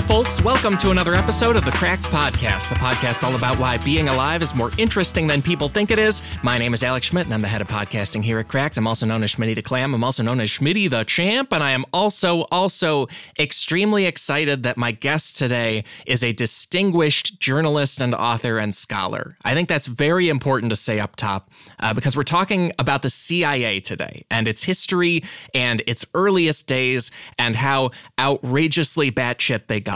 there, folks. Welcome to another episode of the Cracked Podcast, the podcast all about why being alive is more interesting than people think it is. My name is Alex Schmidt, and I'm the head of podcasting here at Cracked. I'm also known as Schmitty the Clam. I'm also known as Schmitty the Champ, and I am also, also extremely excited that my guest today is a distinguished journalist and author and scholar. I think that's very important to say up top uh, because we're talking about the CIA today and its history and its earliest days and how outrageously batshit they got.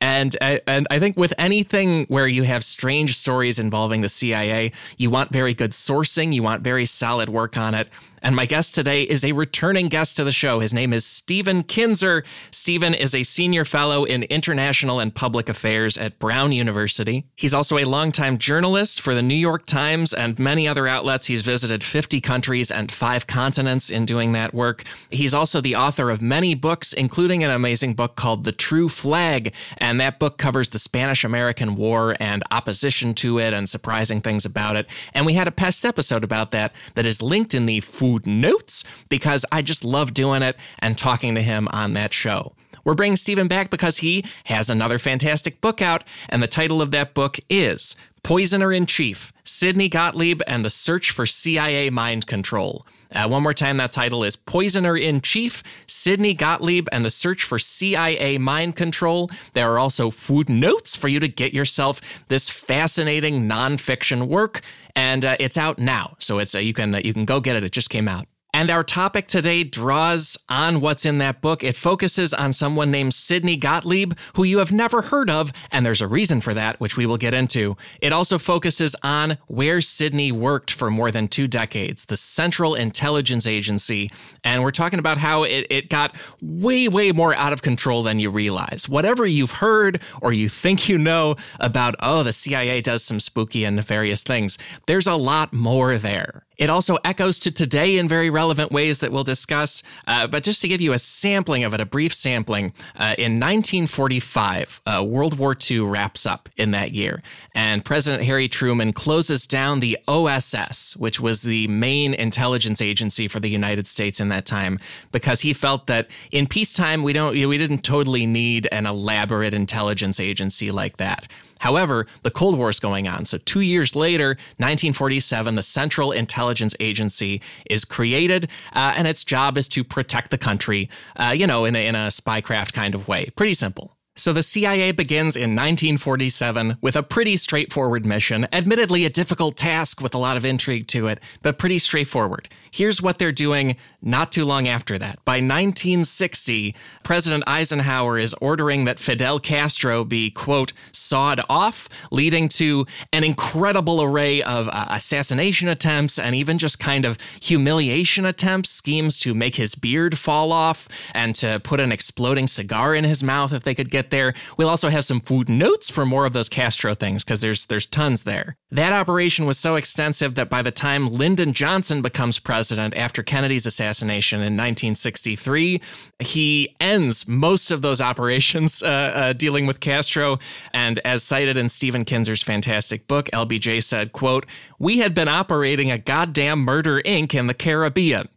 And uh, and I think with anything where you have strange stories involving the CIA, you want very good sourcing, you want very solid work on it. And my guest today is a returning guest to the show. His name is Stephen Kinzer. Stephen is a senior fellow in international and public affairs at Brown University. He's also a longtime journalist for the New York Times and many other outlets. He's visited 50 countries and five continents in doing that work. He's also the author of many books, including an amazing book called The True Flag. And that book covers the Spanish American War and opposition to it and surprising things about it. And we had a past episode about that that is linked in the food notes because I just love doing it and talking to him on that show. We're bringing Stephen back because he has another fantastic book out, and the title of that book is Poisoner in Chief Sidney Gottlieb and the Search for CIA Mind Control. Uh, one more time, that title is Poisoner in Chief Sidney Gottlieb and the Search for CIA Mind Control. There are also footnotes for you to get yourself this fascinating nonfiction work and uh, it's out now. So it's uh, you can uh, you can go get it. It just came out. And our topic today draws on what's in that book. It focuses on someone named Sidney Gottlieb, who you have never heard of, and there's a reason for that, which we will get into. It also focuses on where Sidney worked for more than two decades, the Central Intelligence Agency. And we're talking about how it, it got way, way more out of control than you realize. Whatever you've heard or you think you know about, oh, the CIA does some spooky and nefarious things, there's a lot more there. It also echoes to today in very relevant ways that we'll discuss. Uh, but just to give you a sampling of it, a brief sampling, uh, in 1945, uh, World War II wraps up in that year, and President Harry Truman closes down the OSS, which was the main intelligence agency for the United States in that time, because he felt that in peacetime we don't we didn't totally need an elaborate intelligence agency like that. However, the Cold War is going on. So, two years later, 1947, the Central Intelligence Agency is created, uh, and its job is to protect the country, uh, you know, in a, in a spycraft kind of way. Pretty simple. So the CIA begins in 1947 with a pretty straightforward mission, admittedly a difficult task with a lot of intrigue to it, but pretty straightforward. Here's what they're doing not too long after that. By 1960, President Eisenhower is ordering that Fidel Castro be, quote, sawed off, leading to an incredible array of uh, assassination attempts and even just kind of humiliation attempts, schemes to make his beard fall off and to put an exploding cigar in his mouth if they could get there. We'll also have some footnotes for more of those Castro things because there's there's tons there. That operation was so extensive that by the time Lyndon Johnson becomes president after Kennedy's assassination in 1963, he ends most of those operations uh, uh, dealing with Castro. And as cited in Stephen Kinzer's fantastic book, LBJ said, quote, we had been operating a goddamn murder inc. in the Caribbean.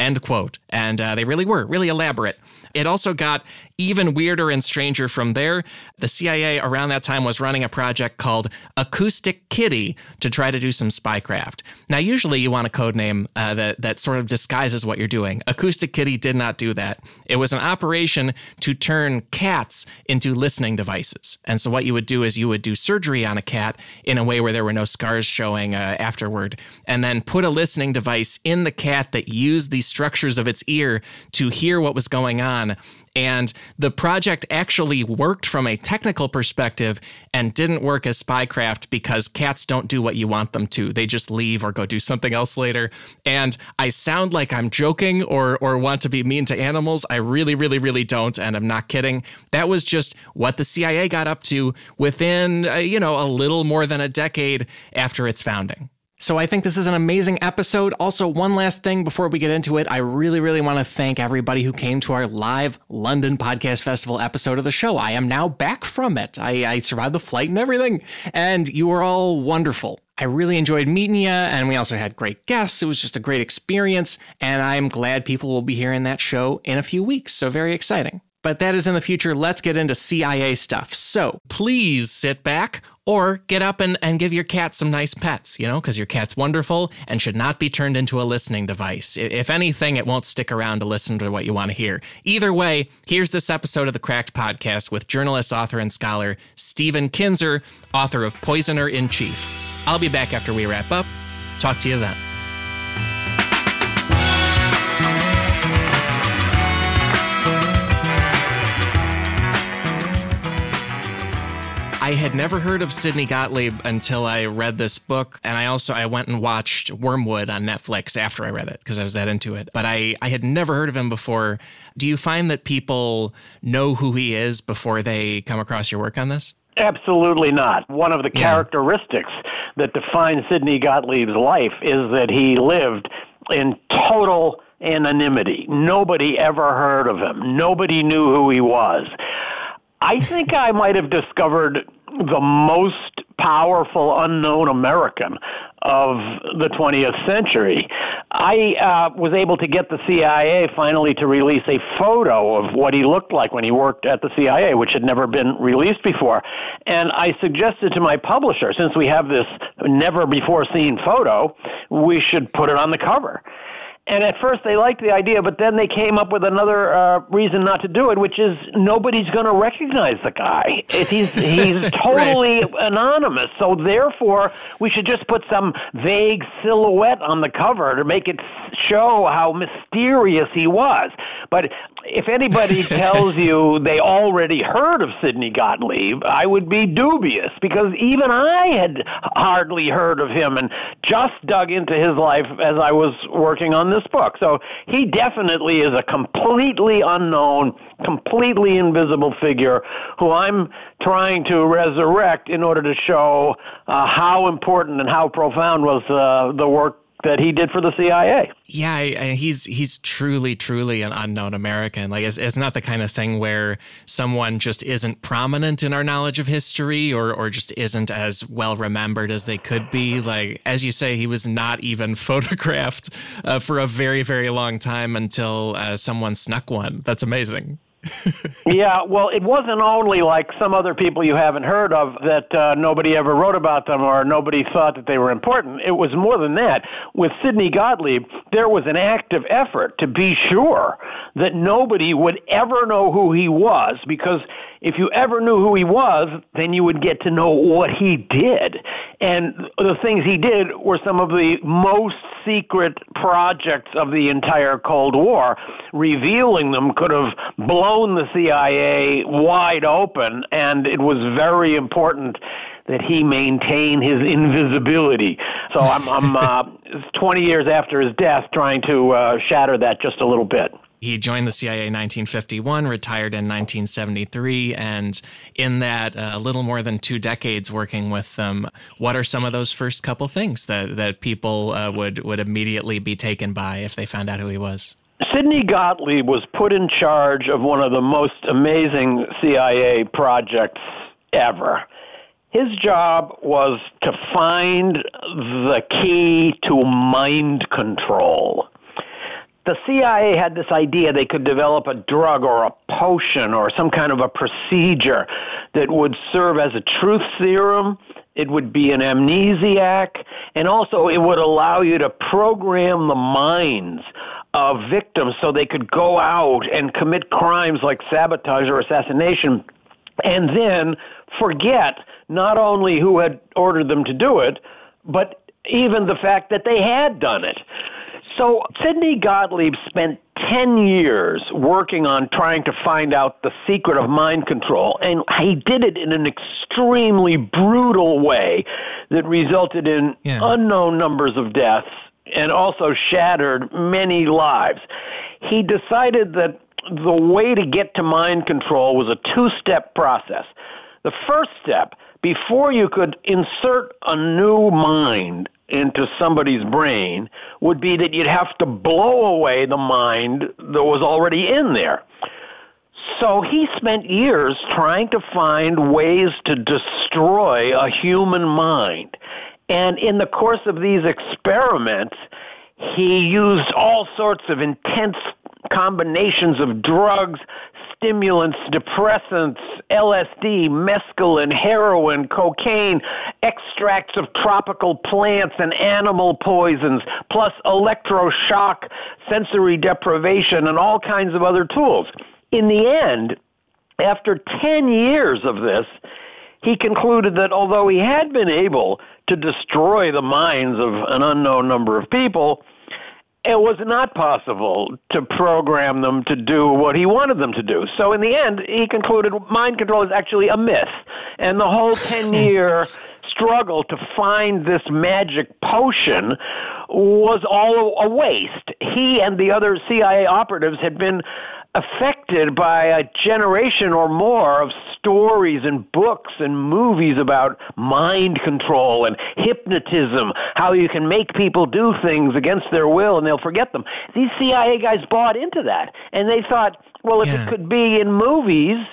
End quote. And uh, they really were, really elaborate. It also got even weirder and stranger from there. The CIA around that time was running a project called Acoustic Kitty to try to do some spycraft. Now, usually you want a code name uh, that, that sort of disguises what you're doing. Acoustic Kitty did not do that. It was an operation to turn cats into listening devices. And so what you would do is you would do surgery on a cat in a way where there were no scars showing uh, afterward, and then put a listening device in the cat that used the structures of its ear to hear what was going on and the project actually worked from a technical perspective and didn't work as spycraft because cats don't do what you want them to. They just leave or go do something else later. And I sound like I'm joking or or want to be mean to animals. I really, really, really don't. And I'm not kidding. That was just what the CIA got up to within, uh, you know, a little more than a decade after its founding. So I think this is an amazing episode. Also, one last thing before we get into it, I really, really want to thank everybody who came to our live London Podcast Festival episode of the show. I am now back from it. I, I survived the flight and everything, and you were all wonderful. I really enjoyed meeting you, and we also had great guests. It was just a great experience, and I'm glad people will be hearing that show in a few weeks. So, very exciting. But that is in the future. Let's get into CIA stuff. So please sit back or get up and, and give your cat some nice pets, you know, because your cat's wonderful and should not be turned into a listening device. If anything, it won't stick around to listen to what you want to hear. Either way, here's this episode of the Cracked Podcast with journalist, author, and scholar Stephen Kinzer, author of Poisoner in Chief. I'll be back after we wrap up. Talk to you then. I had never heard of Sidney Gottlieb until I read this book, and I also I went and watched Wormwood on Netflix after I read it because I was that into it. But I I had never heard of him before. Do you find that people know who he is before they come across your work on this? Absolutely not. One of the yeah. characteristics that defines Sidney Gottlieb's life is that he lived in total anonymity. Nobody ever heard of him. Nobody knew who he was. I think I might have discovered the most powerful unknown American of the 20th century. I uh, was able to get the CIA finally to release a photo of what he looked like when he worked at the CIA, which had never been released before. And I suggested to my publisher, since we have this never before seen photo, we should put it on the cover. And at first they liked the idea, but then they came up with another uh, reason not to do it, which is nobody's going to recognize the guy. He's he's totally right. anonymous. So therefore, we should just put some vague silhouette on the cover to make it show how mysterious he was. But if anybody tells you they already heard of Sidney Gottlieb, I would be dubious because even I had hardly heard of him and just dug into his life as I was working on this book. So he definitely is a completely unknown, completely invisible figure who I'm trying to resurrect in order to show uh, how important and how profound was uh, the work that he did for the CIA. Yeah, he's he's truly truly an unknown American. Like it's, it's not the kind of thing where someone just isn't prominent in our knowledge of history or or just isn't as well remembered as they could be. Like as you say, he was not even photographed uh, for a very very long time until uh, someone snuck one. That's amazing. Yeah, well, it wasn't only like some other people you haven't heard of that uh, nobody ever wrote about them or nobody thought that they were important. It was more than that. With Sidney Gottlieb, there was an active effort to be sure that nobody would ever know who he was because if you ever knew who he was, then you would get to know what he did. And the things he did were some of the most secret projects of the entire Cold War. Revealing them could have blown the CIA wide open, and it was very important that he maintain his invisibility. So I'm, I'm uh, 20 years after his death trying to uh, shatter that just a little bit. He joined the CIA in 1951, retired in 1973, and in that a uh, little more than two decades working with them, what are some of those first couple things that that people uh, would would immediately be taken by if they found out who he was? Sidney Gottlieb was put in charge of one of the most amazing CIA projects ever. His job was to find the key to mind control the CIA had this idea they could develop a drug or a potion or some kind of a procedure that would serve as a truth serum. It would be an amnesiac, and also it would allow you to program the minds of victims so they could go out and commit crimes like sabotage or assassination and then forget not only who had ordered them to do it, but even the fact that they had done it. So Sidney Gottlieb spent 10 years working on trying to find out the secret of mind control, and he did it in an extremely brutal way that resulted in yeah. unknown numbers of deaths and also shattered many lives. He decided that the way to get to mind control was a two step process. The first step, before you could insert a new mind into somebody's brain would be that you'd have to blow away the mind that was already in there. So he spent years trying to find ways to destroy a human mind. And in the course of these experiments, he used all sorts of intense combinations of drugs, stimulants, depressants, LSD, mescaline, heroin, cocaine, extracts of tropical plants and animal poisons, plus electroshock, sensory deprivation, and all kinds of other tools. In the end, after 10 years of this, he concluded that although he had been able to destroy the minds of an unknown number of people, it was not possible to program them to do what he wanted them to do. So in the end, he concluded mind control is actually a myth. And the whole 10 year struggle to find this magic potion was all a waste. He and the other CIA operatives had been affected by a generation or more of stories and books and movies about mind control and hypnotism, how you can make people do things against their will and they'll forget them. These CIA guys bought into that and they thought, well, if yeah. it could be in movies,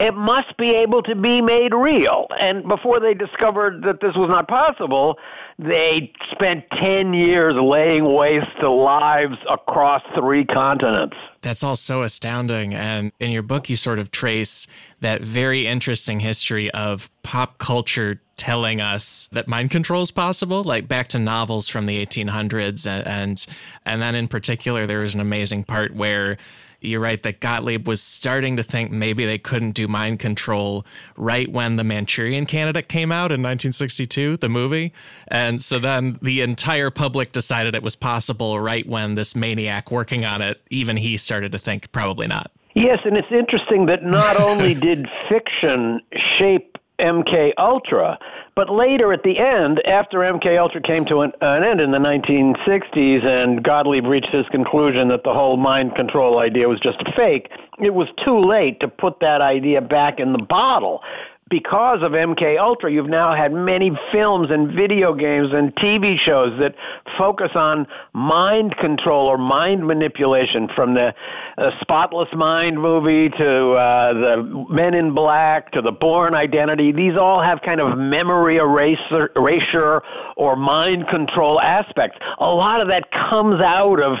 it must be able to be made real. And before they discovered that this was not possible, they spent 10 years laying waste to lives across three continents. That's all so astounding. And in your book, you sort of trace that very interesting history of pop culture telling us that mind control is possible, like back to novels from the 1800s. And, and, and then in particular, there was an amazing part where you're right that Gottlieb was starting to think maybe they couldn't do mind control right when the Manchurian Candidate came out in 1962, the movie. And so then the entire public decided it was possible right when this maniac working on it, even he started to think probably not. Yes, and it's interesting that not only did fiction shape MK Ultra, but later at the end, after MK Ultra came to an, an, end in the 1960s and Gottlieb reached his conclusion that the whole mind control idea was just a fake, it was too late to put that idea back in the bottle because of MK Ultra, you've now had many films and video games and TV shows that focus on mind control or mind manipulation, from the uh, Spotless Mind movie to uh, the Men in Black to the Bourne Identity. These all have kind of memory eraser, erasure or mind control aspects. A lot of that comes out of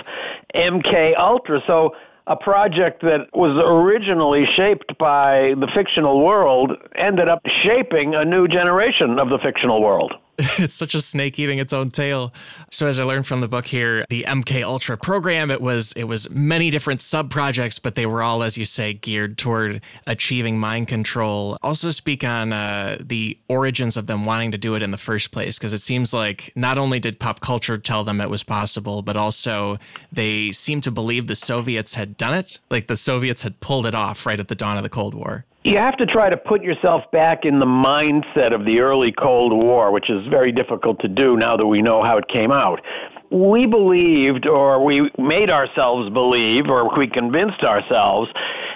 MK Ultra. So a project that was originally shaped by the fictional world ended up shaping a new generation of the fictional world. it's such a snake eating its own tail. So as I learned from the book here, the MK Ultra program, it was it was many different sub projects, but they were all, as you say, geared toward achieving mind control. Also speak on uh, the origins of them wanting to do it in the first place, because it seems like not only did pop culture tell them it was possible, but also they seem to believe the Soviets had done it, like the Soviets had pulled it off right at the dawn of the Cold War you have to try to put yourself back in the mindset of the early Cold War, which is very difficult to do now that we know how it came out. We believed, or we made ourselves believe, or we convinced ourselves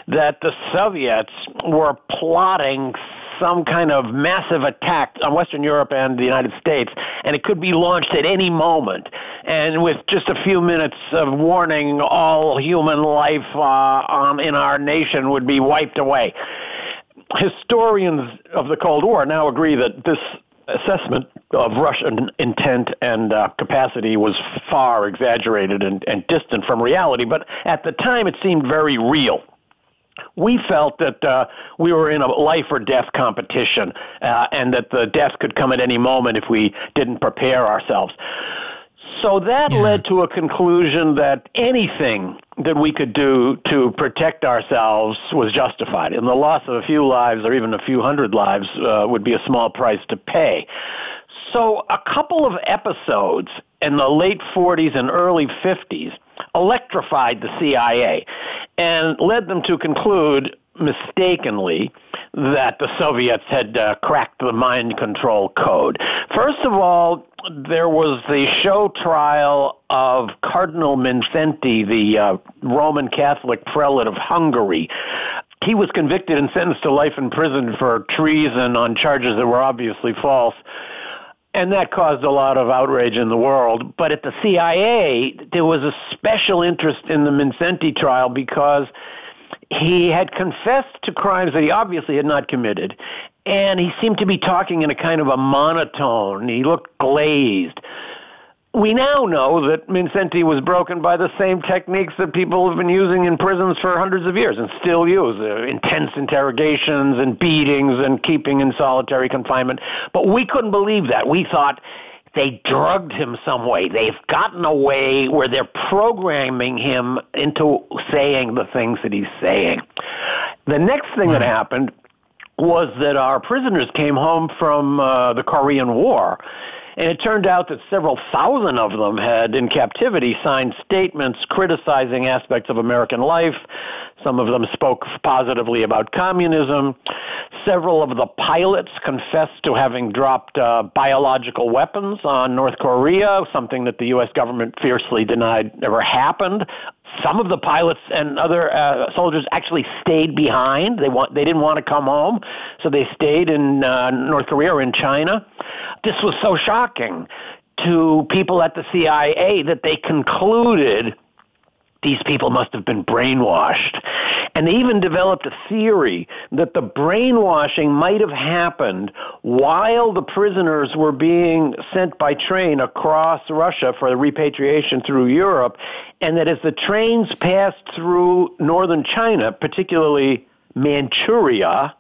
that the Soviets were plotting some kind of massive attack on Western Europe and the United States, and it could be launched at any moment. And with just a few minutes of warning, all human life uh, um, in our nation would be wiped away historians of the Cold War now agree that this assessment of Russian intent and uh, capacity was far exaggerated and, and distant from reality, but at the time it seemed very real we felt that uh, we were in a life or death competition uh, and that the death could come at any moment if we didn't prepare ourselves. So that yeah. led to a conclusion that anything that we could do to protect ourselves was justified, and the loss of a few lives or even a few hundred lives uh, would be a small price to pay. So, a couple of episodes in the late 40s and early 50s electrified the CIA and led them to conclude mistakenly that the Soviets had uh, cracked the mind control code. First of all, there was the show trial of Cardinal Mindszenty, the uh, Roman Catholic prelate of Hungary. He was convicted and sentenced to life in prison for treason on charges that were obviously false. And that caused a lot of outrage in the world. But at the CIA, there was a special interest in the Mindszenty trial because he had confessed to crimes that he obviously had not committed, and he seemed to be talking in a kind of a monotone. He looked glazed. we now know that Mindszenty was broken by the same techniques that people have been using in prisons for hundreds of years and still use uh, intense interrogations and beatings and keeping in solitary confinement. But we couldn't believe that. We thought they drugged him some way. They've gotten a way where they're programming him into saying the things that he's saying. The next thing that happened was that our prisoners came home from uh, the Korean War and it turned out that several thousand of them had, in captivity, signed statements criticizing aspects of American life. Some of them spoke positively about communism. Several of the pilots confessed to having dropped uh, biological weapons on North Korea, something that the U.S. government fiercely denied ever happened. Some of the pilots and other uh, soldiers actually stayed behind. They want they didn't want to come home, so they stayed in uh, North Korea or in China. This was so shocking to people at the CIA that they concluded these people must have been brainwashed. And they even developed a theory that the brainwashing might have happened while the prisoners were being sent by train across Russia for repatriation through Europe, and that as the trains passed through northern China, particularly Manchuria,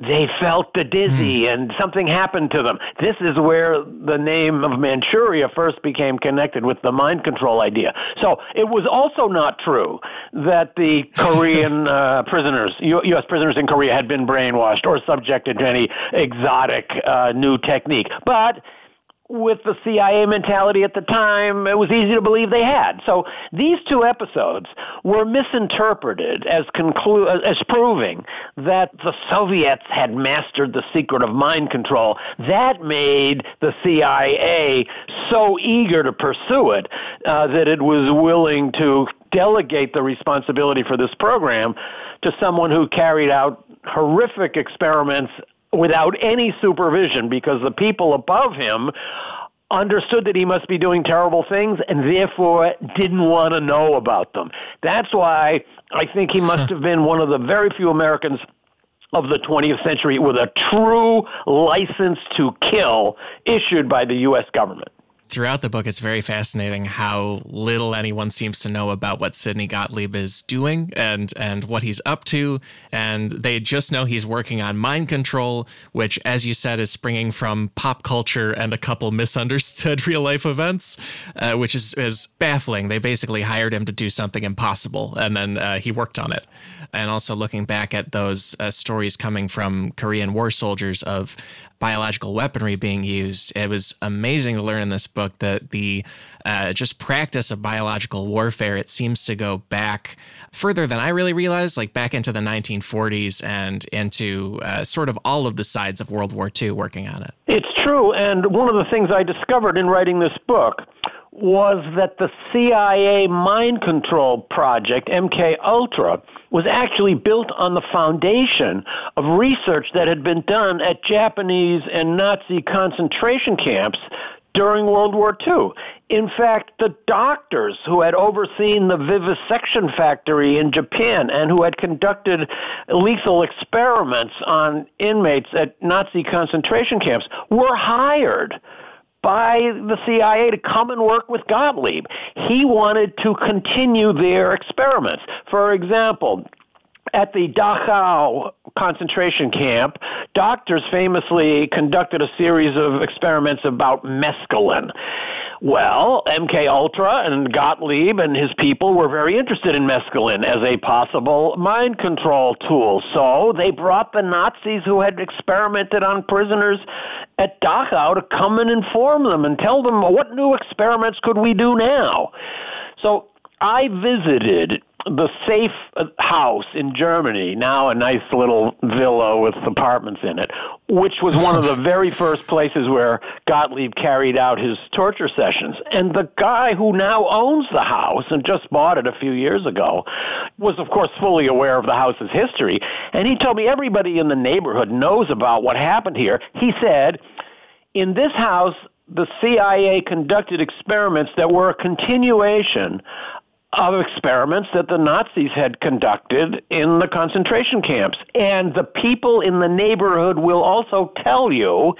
they felt the dizzy mm. and something happened to them. This is where the name of Manchuria first became connected with the mind control idea. So it was also not true that the Korean uh, prisoners, U- U.S. prisoners in Korea, had been brainwashed or subjected to any exotic uh, new technique. But with the CIA mentality at the time, it was easy to believe they had. So these two episodes were misinterpreted as conclu- as proving that the Soviets had mastered the secret of mind control. That made the CIA so eager to pursue it uh, that it was willing to delegate the responsibility for this program to someone who carried out horrific experiments without any supervision because the people above him understood that he must be doing terrible things and therefore didn't want to know about them. That's why I think he must have been one of the very few Americans of the 20th century with a true license to kill issued by the U.S. government throughout the book, it's very fascinating how little anyone seems to know about what Sidney Gottlieb is doing and and what he's up to, and they just know he's working on mind control, which, as you said, is springing from pop culture and a couple misunderstood real life events, uh, which is is baffling. They basically hired him to do something impossible, and then uh, he worked on it. And also looking back at those uh, stories coming from Korean War soldiers of biological weaponry being used. It was amazing to learn in this book that the uh, just practice of biological warfare it seems to go back further than I really realized, like back into the 1940s and into uh, sort of all of the sides of World War II working on it. It's true, and one of the things I discovered in writing this book was that the CIA mind control project, MK Ultra, was actually built on the foundation of research that had been done at Japanese and Nazi concentration camps during World War II. In fact, the doctors who had overseen the vivisection factory in Japan and who had conducted lethal experiments on inmates at Nazi concentration camps were hired by the CIA to come and work with Gottlieb. He wanted to continue their experiments. For example, at the Dachau concentration camp, doctors famously conducted a series of experiments about mescaline. Well, MK Ultra and Gottlieb and his people were very interested in mescaline as a possible mind control tool. So they brought the Nazis who had experimented on prisoners at Dachau to come and inform them and tell them what new experiments could we do now. So I visited the safe house in Germany, now a nice little villa with apartments in it, which was one of the very first places where Gottlieb carried out his torture sessions. And the guy who now owns the house and just bought it a few years ago was, of course, fully aware of the house's history. And he told me everybody in the neighborhood knows about what happened here. He said, in this house, the CIA conducted experiments that were a continuation of experiments that the Nazis had conducted in the concentration camps. And the people in the neighborhood will also tell you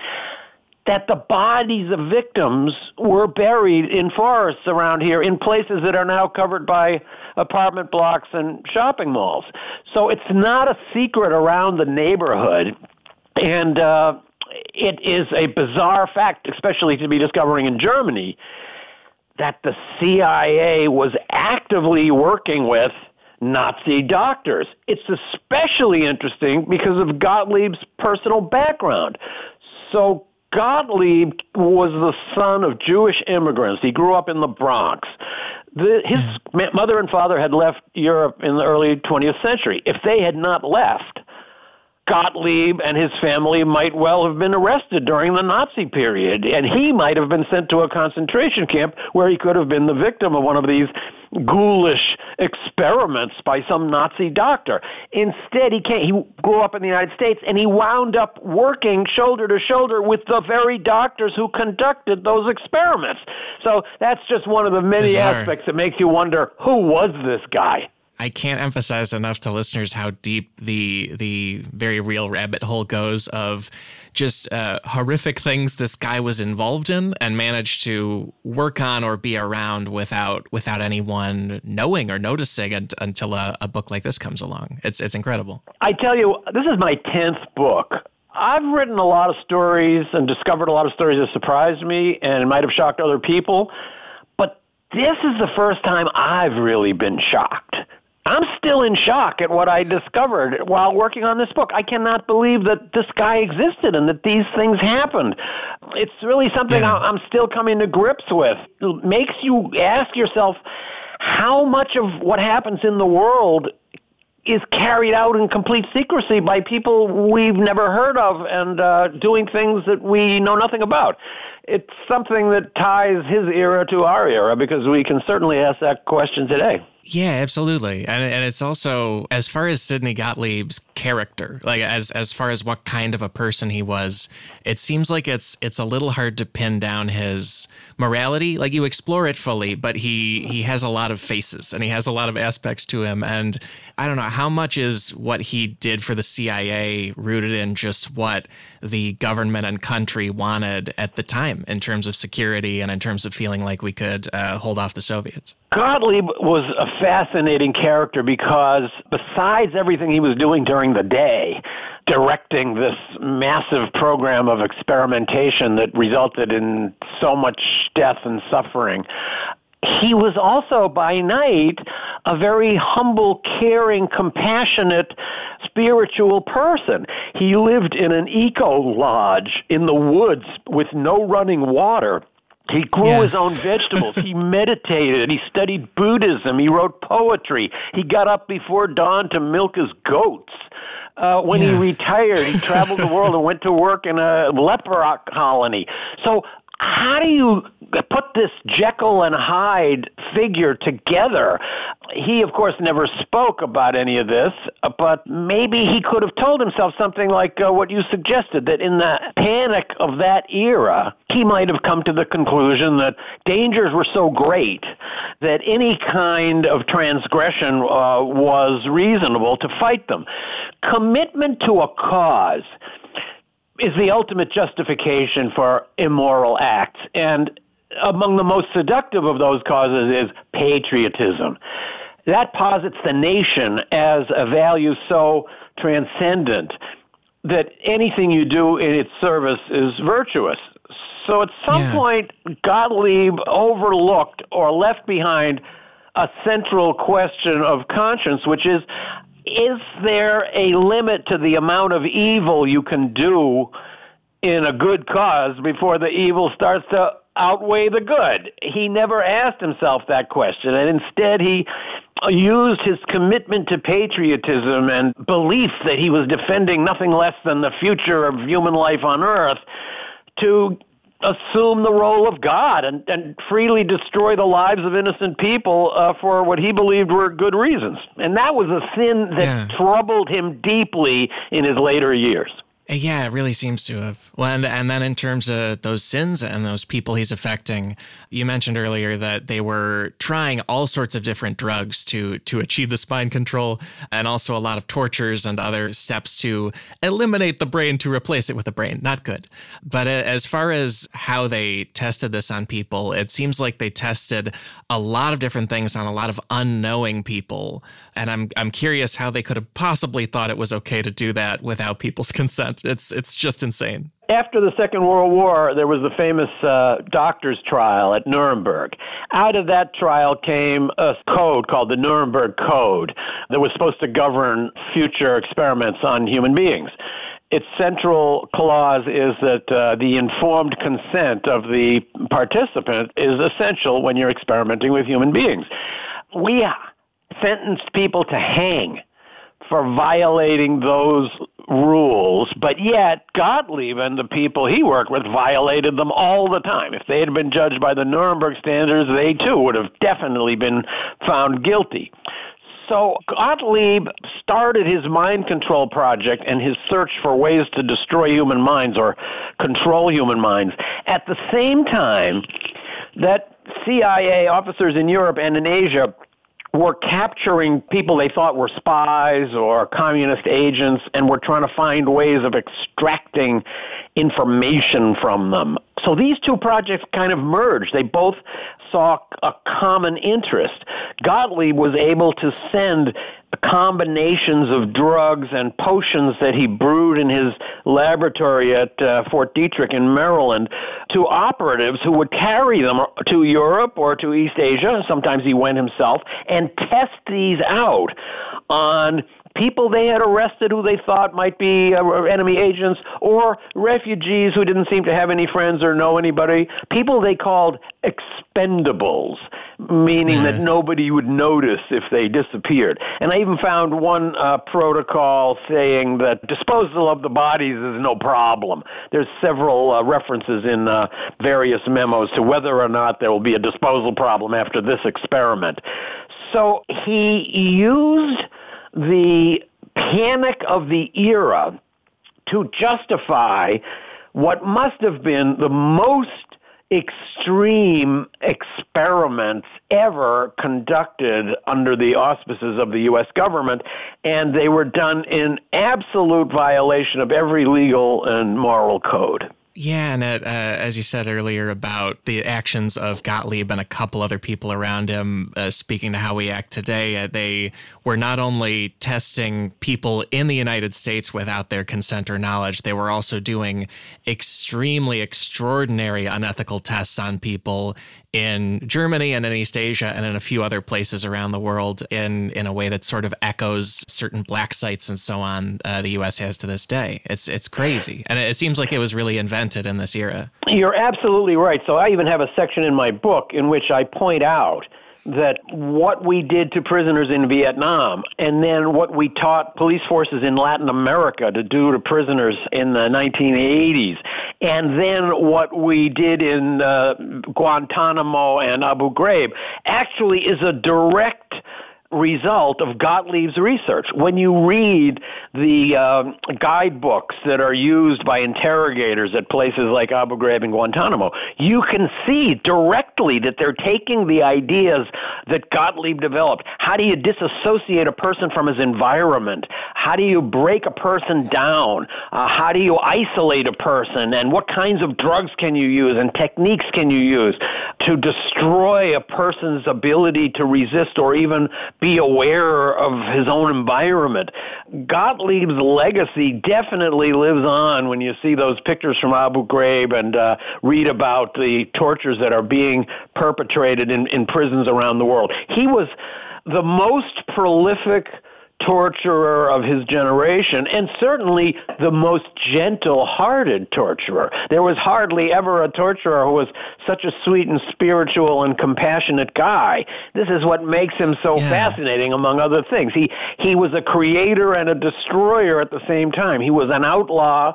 that the bodies of victims were buried in forests around here in places that are now covered by apartment blocks and shopping malls. So it's not a secret around the neighborhood. And uh, it is a bizarre fact, especially to be discovering in Germany, that the CIA was actively working with Nazi doctors. It's especially interesting because of Gottlieb's personal background. So Gottlieb was the son of Jewish immigrants. He grew up in the Bronx. The, his hmm. mother and father had left Europe in the early 20th century. If they had not left, Gottlieb and his family might well have been arrested during the Nazi period, and he might have been sent to a concentration camp where he could have been the victim of one of these ghoulish experiments by some Nazi doctor. Instead, he came, he grew up in the United States and he wound up working shoulder to shoulder with the very doctors who conducted those experiments. So that's just one of the many Bizarre. aspects that makes you wonder who was this guy? I can't emphasize enough to listeners how deep the the very real rabbit hole goes of just uh, horrific things this guy was involved in and managed to work on or be around without without anyone knowing or noticing until a, a book like this comes along. It's it's incredible. I tell you, this is my tenth book. I've written a lot of stories and discovered a lot of stories that surprised me and might have shocked other people. But this is the first time I've really been shocked. I'm still in shock at what I discovered while working on this book. I cannot believe that this guy existed and that these things happened. It's really something yeah. I'm still coming to grips with. It makes you ask yourself how much of what happens in the world is carried out in complete secrecy by people we've never heard of and uh, doing things that we know nothing about. It's something that ties his era to our era because we can certainly ask that question today. Yeah, absolutely. And and it's also as far as Sidney Gottlieb's character, like as as far as what kind of a person he was, it seems like it's it's a little hard to pin down his morality. Like you explore it fully, but he he has a lot of faces and he has a lot of aspects to him and I don't know how much is what he did for the CIA rooted in just what the government and country wanted at the time in terms of security and in terms of feeling like we could uh, hold off the Soviets. Gottlieb was a fascinating character because besides everything he was doing during the day, directing this massive program of experimentation that resulted in so much death and suffering, he was also by night a very humble, caring, compassionate, spiritual person. He lived in an eco lodge in the woods with no running water. He grew yeah. his own vegetables. he meditated. He studied Buddhism. He wrote poetry. He got up before dawn to milk his goats. Uh, when yeah. he retired, he traveled the world and went to work in a leper colony. So how do you put this Jekyll and Hyde figure together? He, of course, never spoke about any of this, but maybe he could have told himself something like uh, what you suggested that in the panic of that era, he might have come to the conclusion that dangers were so great that any kind of transgression uh, was reasonable to fight them. Commitment to a cause is the ultimate justification for immoral acts. And among the most seductive of those causes is patriotism. That posits the nation as a value so transcendent that anything you do in its service is virtuous. So at some yeah. point, Gottlieb overlooked or left behind a central question of conscience, which is is there a limit to the amount of evil you can do in a good cause before the evil starts to outweigh the good? He never asked himself that question, and instead he used his commitment to patriotism and belief that he was defending nothing less than the future of human life on earth to assume the role of God and, and freely destroy the lives of innocent people uh, for what he believed were good reasons. And that was a sin that yeah. troubled him deeply in his later years. Uh, yeah, it really seems to have. Well, and, and then in terms of those sins and those people he's affecting, you mentioned earlier that they were trying all sorts of different drugs to to achieve the spine control, and also a lot of tortures and other steps to eliminate the brain to replace it with a brain. Not good. But uh, as far as how they tested this on people, it seems like they tested a lot of different things on a lot of unknowing people, and I'm I'm curious how they could have possibly thought it was okay to do that without people's consent. It's it's just insane. After the Second World War, there was the famous uh, doctor's trial at Nuremberg. Out of that trial came a code called the Nuremberg Code that was supposed to govern future experiments on human beings. Its central clause is that uh, the informed consent of the participant is essential when you're experimenting with human beings. We sentenced people to hang for violating those rules, but yet Gottlieb and the people he worked with violated them all the time. If they had been judged by the Nuremberg standards, they too would have definitely been found guilty. So Gottlieb started his mind control project and his search for ways to destroy human minds or control human minds at the same time that CIA officers in Europe and in Asia were capturing people they thought were spies or communist agents and were trying to find ways of extracting information from them. So these two projects kind of merged. They both saw a common interest. Gottlieb was able to send combinations of drugs and potions that he brewed in his laboratory at uh, Fort Detrick in Maryland to operatives who would carry them to Europe or to East Asia. Sometimes he went himself and test these out on people they had arrested who they thought might be uh, enemy agents, or refugees who didn't seem to have any friends or know anybody, people they called expendables, meaning that nobody would notice if they disappeared. And I even found one uh, protocol saying that disposal of the bodies is no problem. There's several uh, references in uh, various memos to whether or not there will be a disposal problem after this experiment. So he used the panic of the era to justify what must have been the most extreme experiments ever conducted under the auspices of the U.S. government, and they were done in absolute violation of every legal and moral code. Yeah, and it, uh, as you said earlier about the actions of Gottlieb and a couple other people around him, uh, speaking to how we act today, uh, they were not only testing people in the United States without their consent or knowledge, they were also doing extremely extraordinary unethical tests on people in Germany and in East Asia and in a few other places around the world in in a way that sort of echoes certain black sites and so on uh, the U.S. has to this day. It's it's crazy, and it seems like it was really invented in this era. You're absolutely right. So I even have a section in my book in which I point out that what we did to prisoners in Vietnam and then what we taught police forces in Latin America to do to prisoners in the 1980s and then what we did in uh, Guantanamo and Abu Ghraib actually is a direct result of Gottlieb's research. When you read the uh, guidebooks that are used by interrogators at places like Abu Ghraib and Guantanamo, you can see directly that they're taking the ideas that Gottlieb developed. How do you disassociate a person from his environment? How do you break a person down? Uh, how do you isolate a person? And what kinds of drugs can you use and techniques can you use to destroy a person's ability to resist or even be aware of his own environment. Gottlieb's legacy definitely lives on when you see those pictures from Abu Ghraib and uh, read about the tortures that are being perpetrated in, in prisons around the world. He was the most prolific torturer of his generation, and certainly the most gentle hearted torturer. There was hardly ever a torturer who was such a sweet and spiritual and compassionate guy. This is what makes him so yeah. fascinating, among other things. He, he was a creator and a destroyer at the same time. He was an outlaw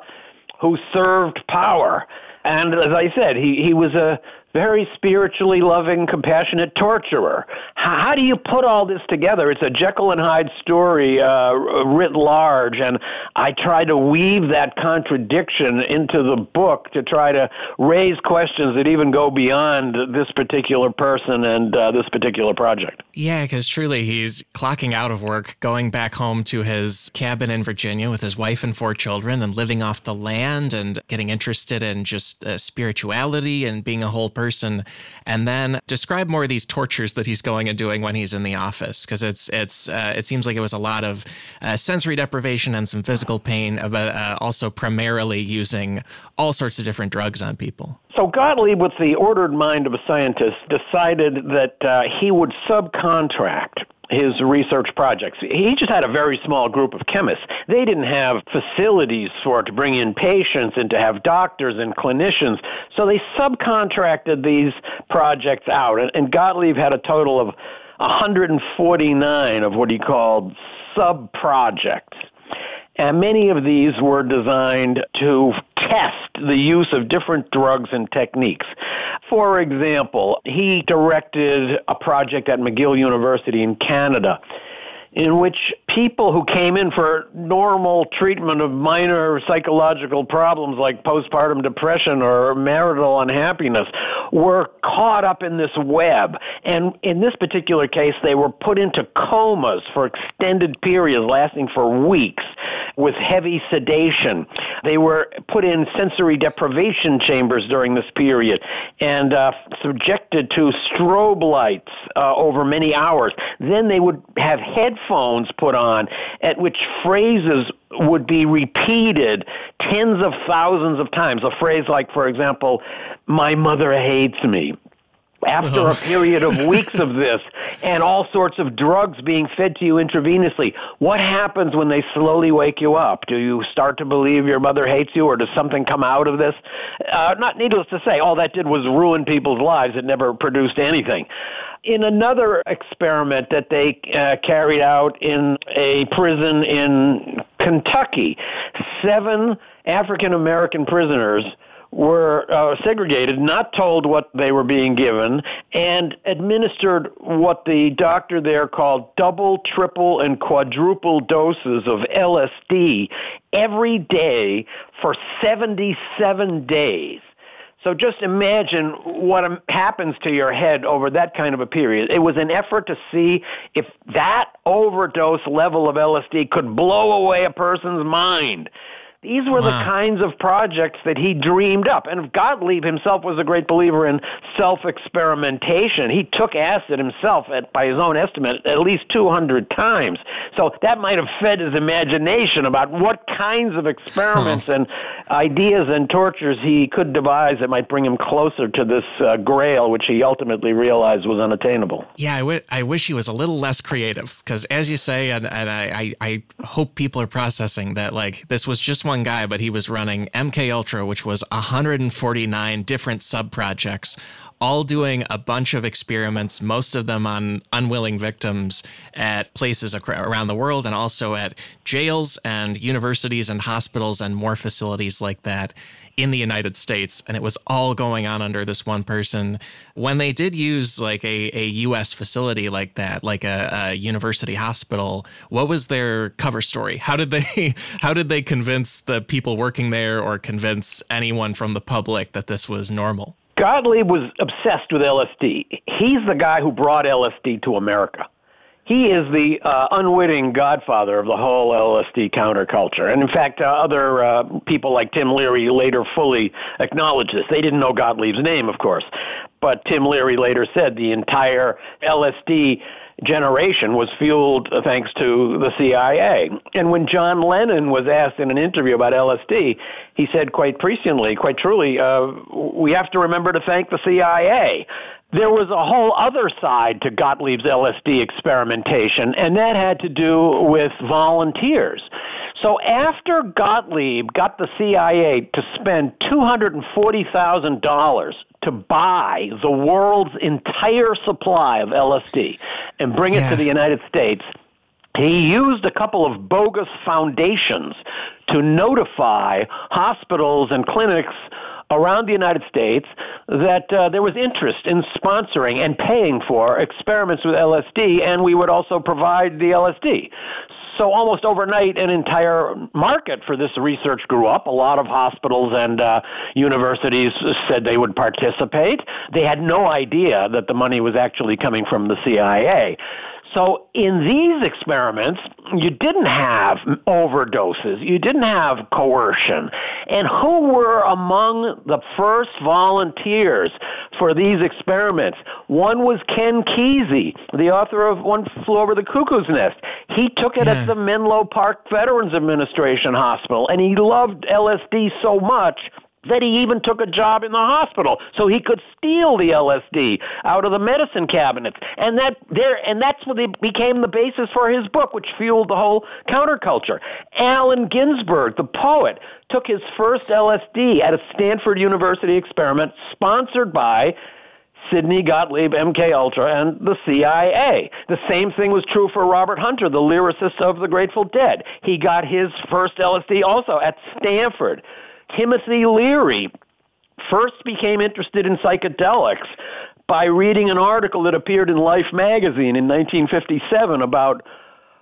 who served power. And as I said, he, he was a very spiritually loving, compassionate torturer. How, do you put all this together? It's a Jekyll and Hyde story uh, writ large, and I try to weave that contradiction into the book to try to raise questions that even go beyond this particular person and uh, this particular project. Yeah, because truly he's clocking out of work, going back home to his cabin in Virginia with his wife and four children, and living off the land and getting interested in just uh, spirituality and being a whole person person and then describe more of these tortures that he's going and doing when he's in the office because it's it's uh, it seems like it was a lot of uh, sensory deprivation and some physical pain but uh, also primarily using all sorts of different drugs on people. So Gottlieb, with the ordered mind of a scientist, decided that uh, he would subcontract his research projects. He just had a very small group of chemists. They didn't have facilities for to bring in patients and to have doctors and clinicians. So they subcontracted these projects out. And, and Gottlieb had a total of 149 of what he called sub projects. And many of these were designed to test the use of different drugs and techniques. For example, he directed a project at McGill University in Canada in which people who came in for normal treatment of minor psychological problems like postpartum depression or marital unhappiness were caught up in this web. And in this particular case, they were put into comas for extended periods lasting for weeks with heavy sedation. They were put in sensory deprivation chambers during this period and uh, subjected to strobe lights uh, over many hours. Then they would have head headphones put on at which phrases would be repeated tens of thousands of times. A phrase like, for example, my mother hates me after a period of weeks of this and all sorts of drugs being fed to you intravenously, what happens when they slowly wake you up? Do you start to believe your mother hates you or does something come out of this? Uh, not needless to say, all that did was ruin people's lives. It never produced anything in another experiment that they uh, carried out in a prison in Kentucky. Seven African American prisoners were uh, segregated, not told what they were being given, and administered what the doctor there called double, triple, and quadruple doses of LSD every day for 77 days. So just imagine what happens to your head over that kind of a period. It was an effort to see if that overdose level of LSD could blow away a person's mind. These were wow. the kinds of projects that he dreamed up. And Gottlieb himself was a great believer in self experimentation. He took acid himself, at, by his own estimate, at least 200 times. So that might have fed his imagination about what kinds of experiments and ideas and tortures he could devise that might bring him closer to this uh, grail, which he ultimately realized was unattainable. Yeah, I, w- I wish he was a little less creative because, as you say, and, and I, I, I hope people are processing that, like, this was just one guy, but he was running MK Ultra, which was 149 different sub projects, all doing a bunch of experiments, most of them on unwilling victims at places around the world and also at jails and universities and hospitals and more facilities like that in the United States, and it was all going on under this one person. When they did use like a, a US facility like that, like a, a university hospital, what was their cover story? How did they how did they convince the people working there or convince anyone from the public that this was normal? Gottlieb was obsessed with LSD. He's the guy who brought LSD to America he is the uh, unwitting godfather of the whole LSD counterculture. And in fact, uh, other uh, people like Tim Leary later fully acknowledged this. They didn't know Gottlieb's name, of course. But Tim Leary later said the entire LSD generation was fueled thanks to the CIA. And when John Lennon was asked in an interview about LSD, he said quite presciently, quite truly, uh, we have to remember to thank the CIA there was a whole other side to Gottlieb's LSD experimentation, and that had to do with volunteers. So after Gottlieb got the CIA to spend $240,000 to buy the world's entire supply of LSD and bring it yeah. to the United States, he used a couple of bogus foundations to notify hospitals and clinics around the United States that uh, there was interest in sponsoring and paying for experiments with LSD, and we would also provide the LSD. So almost overnight, an entire market for this research grew up. A lot of hospitals and uh, universities said they would participate. They had no idea that the money was actually coming from the CIA. So in these experiments, you didn't have overdoses, you didn't have coercion. And who were among the first volunteers for these experiments? One was Ken Kesey, the author of One Flew Over the Cuckoo's Nest. He took it yeah. at the Menlo Park Veterans Administration Hospital, and he loved LSD so much that he even took a job in the hospital so he could steal the LSD out of the medicine cabinets. And that there and that's what became the basis for his book, which fueled the whole counterculture. Allen Ginsberg, the poet, took his first LSD at a Stanford University experiment sponsored by Sidney Gottlieb, MK Ultra, and the CIA. The same thing was true for Robert Hunter, the lyricist of the Grateful Dead. He got his first LSD also at Stanford. Timothy Leary first became interested in psychedelics by reading an article that appeared in Life magazine in 1957 about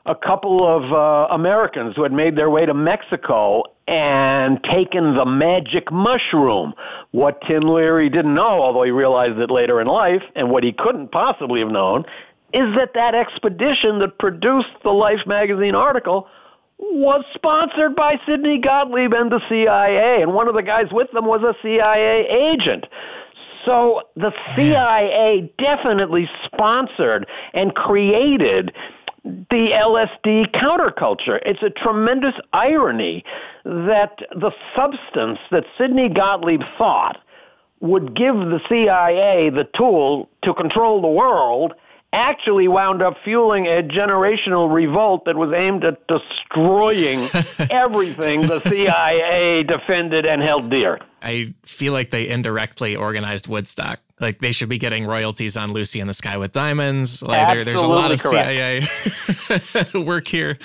a couple of uh, Americans who had made their way to Mexico and taken the magic mushroom. What Tim Leary didn't know, although he realized it later in life, and what he couldn't possibly have known, is that that expedition that produced the Life magazine article was sponsored by Sidney Gottlieb and the CIA, and one of the guys with them was a CIA agent. So the CIA definitely sponsored and created the LSD counterculture. It's a tremendous irony that the substance that Sidney Gottlieb thought would give the CIA the tool to control the world actually wound up fueling a generational revolt that was aimed at destroying everything the CIA defended and held dear. I feel like they indirectly organized Woodstock. Like they should be getting royalties on Lucy in the Sky with Diamonds. Like there, there's a lot of correct. CIA work here.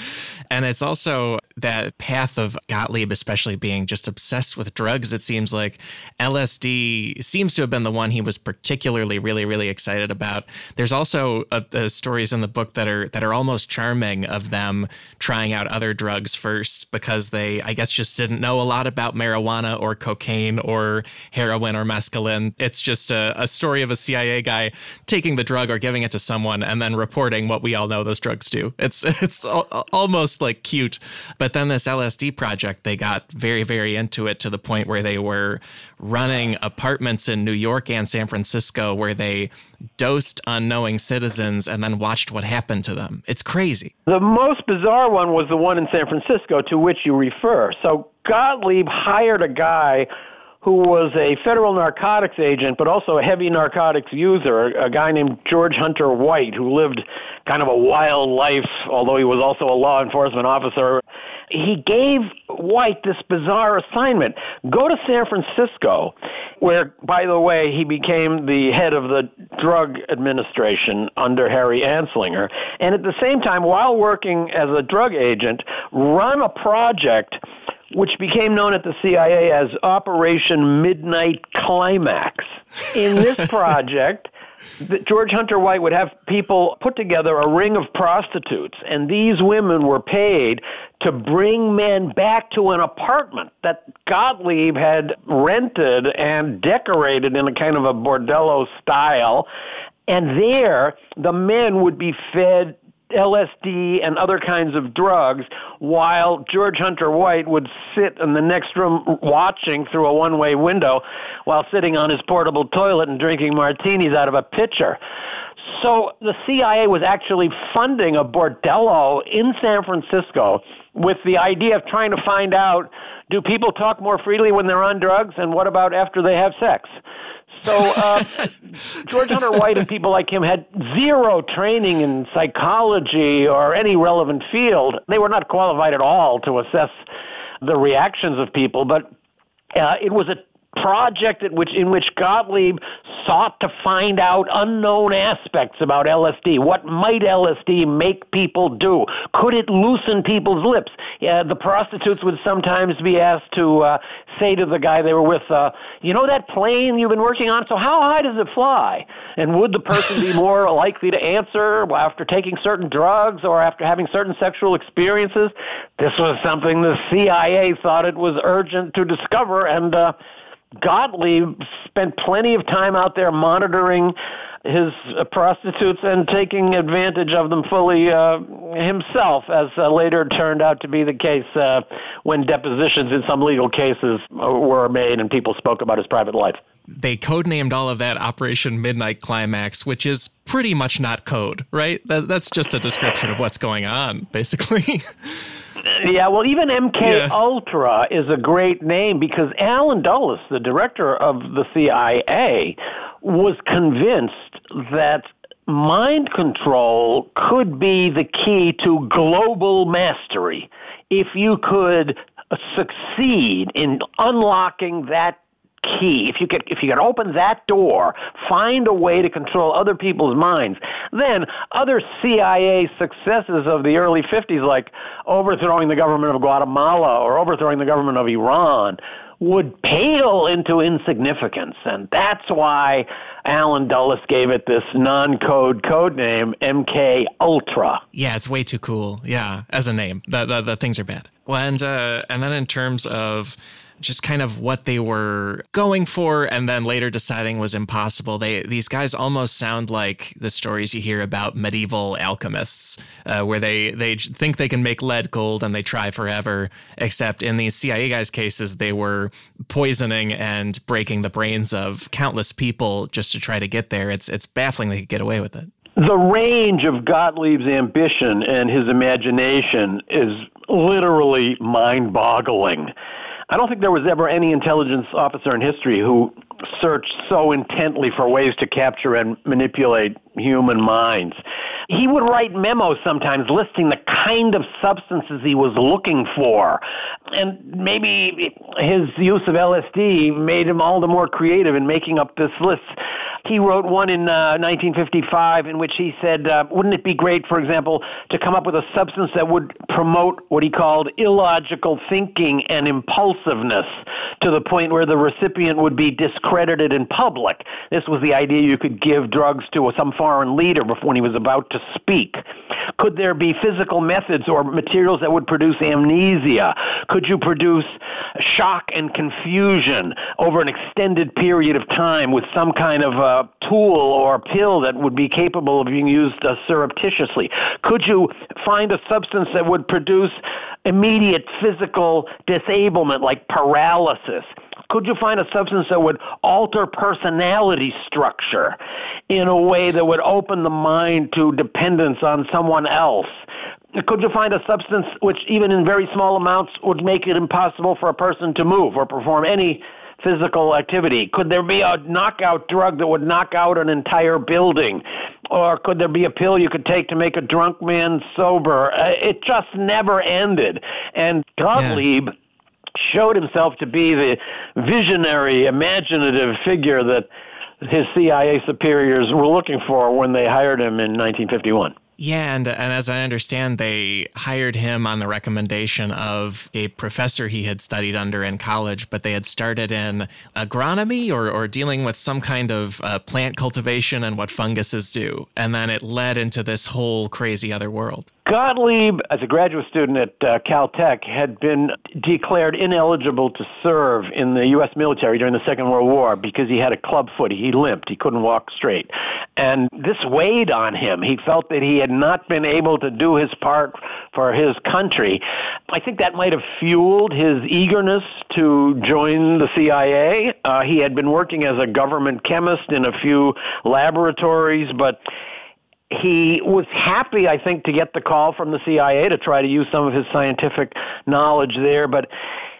And it's also that path of Gottlieb, especially being just obsessed with drugs. It seems like LSD seems to have been the one he was particularly, really, really excited about. There's also uh, the stories in the book that are that are almost charming of them trying out other drugs first because they, I guess, just didn't know a lot about marijuana or cocaine or heroin or mescaline. It's just a, a story of a CIA guy taking the drug or giving it to someone and then reporting what we all know those drugs do. It's it's almost like cute. But then this LSD project, they got very, very into it to the point where they were running apartments in New York and San Francisco where they dosed unknowing citizens and then watched what happened to them. It's crazy. The most bizarre one was the one in San Francisco to which you refer. So Gottlieb hired a guy who was a federal narcotics agent, but also a heavy narcotics user, a guy named George Hunter White, who lived kind of a wild life, although he was also a law enforcement officer. He gave White this bizarre assignment go to San Francisco, where, by the way, he became the head of the drug administration under Harry Anslinger, and at the same time, while working as a drug agent, run a project which became known at the CIA as Operation Midnight Climax. In this project, George Hunter White would have people put together a ring of prostitutes, and these women were paid to bring men back to an apartment that Gottlieb had rented and decorated in a kind of a bordello style. And there, the men would be fed LSD and other kinds of drugs while George Hunter White would sit in the next room watching through a one way window while sitting on his portable toilet and drinking martinis out of a pitcher. So the CIA was actually funding a bordello in San Francisco with the idea of trying to find out do people talk more freely when they're on drugs and what about after they have sex? So uh, George Hunter White and people like him had zero training in psychology or any relevant field. They were not qualified at all to assess the reactions of people, but uh, it was a project at which, in which Gottlieb sought to find out unknown aspects about LSD. What might LSD make people do? Could it loosen people's lips? Uh, the prostitutes would sometimes be asked to uh, say to the guy they were with, uh, "You know that plane you've been working on? So how high does it fly?" And would the person be more likely to answer after taking certain drugs or after having certain sexual experiences? This was something the CIA thought it was urgent to discover, and uh, Gottlieb spent plenty of time out there monitoring his prostitutes and taking advantage of them fully uh, himself, as uh, later turned out to be the case uh, when depositions in some legal cases uh, were made and people spoke about his private life. They codenamed all of that Operation Midnight Climax, which is pretty much not code, right? That, that's just a description of what's going on, basically. Yeah, well, even MK yeah. Ultra is a great name because Allen Dulles, the director of the CIA, was convinced that mind control could be the key to global mastery. If you could succeed in unlocking that key. If you could, if you could open that door, find a way to control other people's minds, then other CIA successes of the early 50s, like overthrowing the government of Guatemala or overthrowing the government of Iran, would pale into insignificance. And that's why Allen Dulles gave it this non-code code name, MK Ultra. Yeah, it's way too cool. Yeah, as a name. The, the, the things are bad. Well, and, uh, and then in terms of just kind of what they were going for and then later deciding was impossible. They these guys almost sound like the stories you hear about medieval alchemists, uh, where they they think they can make lead gold and they try forever. Except in these CIA guys' cases, they were poisoning and breaking the brains of countless people just to try to get there. It's it's baffling they could get away with it. The range of Gottlieb's ambition and his imagination is literally mind-boggling. I don't think there was ever any intelligence officer in history who searched so intently for ways to capture and manipulate human minds. He would write memos sometimes listing the kind of substances he was looking for. And maybe his use of LSD made him all the more creative in making up this list. He wrote one in uh, 1955 in which he said, uh, wouldn't it be great, for example, to come up with a substance that would promote what he called illogical thinking and impulsiveness to the point where the recipient would be discredited in public. This was the idea you could give drugs to some foreign leader before he was about to speak. Could there be physical methods or materials that would produce amnesia? Could you produce shock and confusion over an extended period of time with some kind of uh, tool or pill that would be capable of being used uh, surreptitiously? Could you find a substance that would produce immediate physical disablement like paralysis? Could you find a substance that would alter personality structure in a way that would open the mind to dependence on someone else? Could you find a substance which, even in very small amounts, would make it impossible for a person to move or perform any physical activity? Could there be a knockout drug that would knock out an entire building? Or could there be a pill you could take to make a drunk man sober? Uh, it just never ended. And Gottlieb yeah. showed himself to be the visionary, imaginative figure that his CIA superiors were looking for when they hired him in 1951. Yeah, and, and as I understand, they hired him on the recommendation of a professor he had studied under in college, but they had started in agronomy or, or dealing with some kind of uh, plant cultivation and what funguses do. And then it led into this whole crazy other world. Gottlieb, as a graduate student at uh, Caltech, had been declared ineligible to serve in the U.S. military during the Second World War because he had a club foot. He limped. He couldn't walk straight. And this weighed on him. He felt that he had not been able to do his part for his country. I think that might have fueled his eagerness to join the CIA. Uh, he had been working as a government chemist in a few laboratories, but he was happy, I think, to get the call from the CIA to try to use some of his scientific knowledge there, but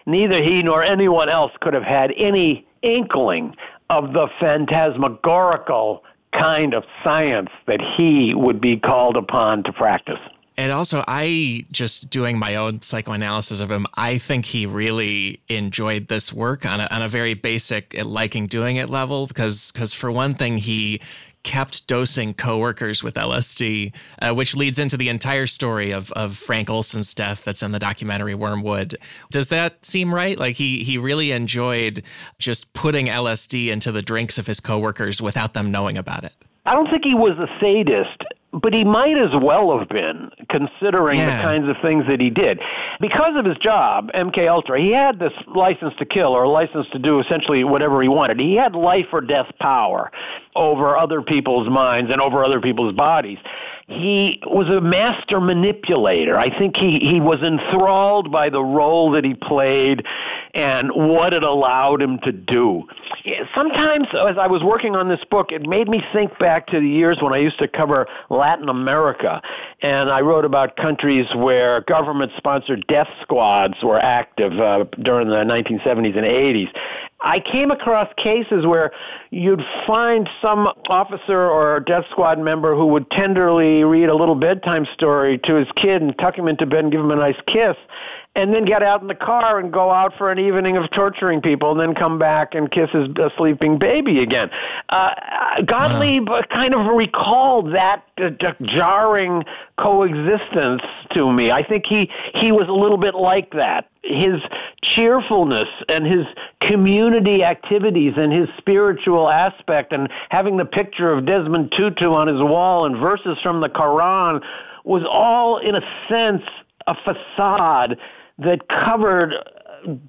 neither he nor anyone else could have had any inkling of the phantasmagorical kind of science that he would be called upon to practice. And also, I just doing my own psychoanalysis of him, I think he really enjoyed this work on a, on a very basic liking doing it level because because for one thing, he kept dosing coworkers with LSD, uh, which leads into the entire story of, of Frank Olson's death that's in the documentary Wormwood. Does that seem right? Like he he really enjoyed just putting LSD into the drinks of his coworkers without them knowing about it. I don't think he was a sadist, but he might as well have been, considering yeah. the kinds of things that he did. Because of his job, MK Ultra, he had this license to kill or a license to do essentially whatever he wanted. He had life or death power over other people's minds and over other people's bodies he was a master manipulator. I think he, he was enthralled by the role that he played and what it allowed him to do. Sometimes, as I was working on this book, it made me think back to the years when I used to cover Latin America, and I wrote about countries where government sponsored death squads were active uh, during the 1970s and 80s. I came across cases where you'd find some officer or death squad member who would tenderly read a little bedtime story to his kid and tuck him into bed and give him a nice kiss and then get out in the car and go out for an evening of torturing people and then come back and kiss his a sleeping baby again. Uh, Gottlieb wow. kind of recalled that uh, jarring coexistence to me. I think he, he was a little bit like that. His cheerfulness and his community activities and his spiritual aspect and having the picture of Desmond Tutu on his wall and verses from the Quran was all, in a sense, a facade that covered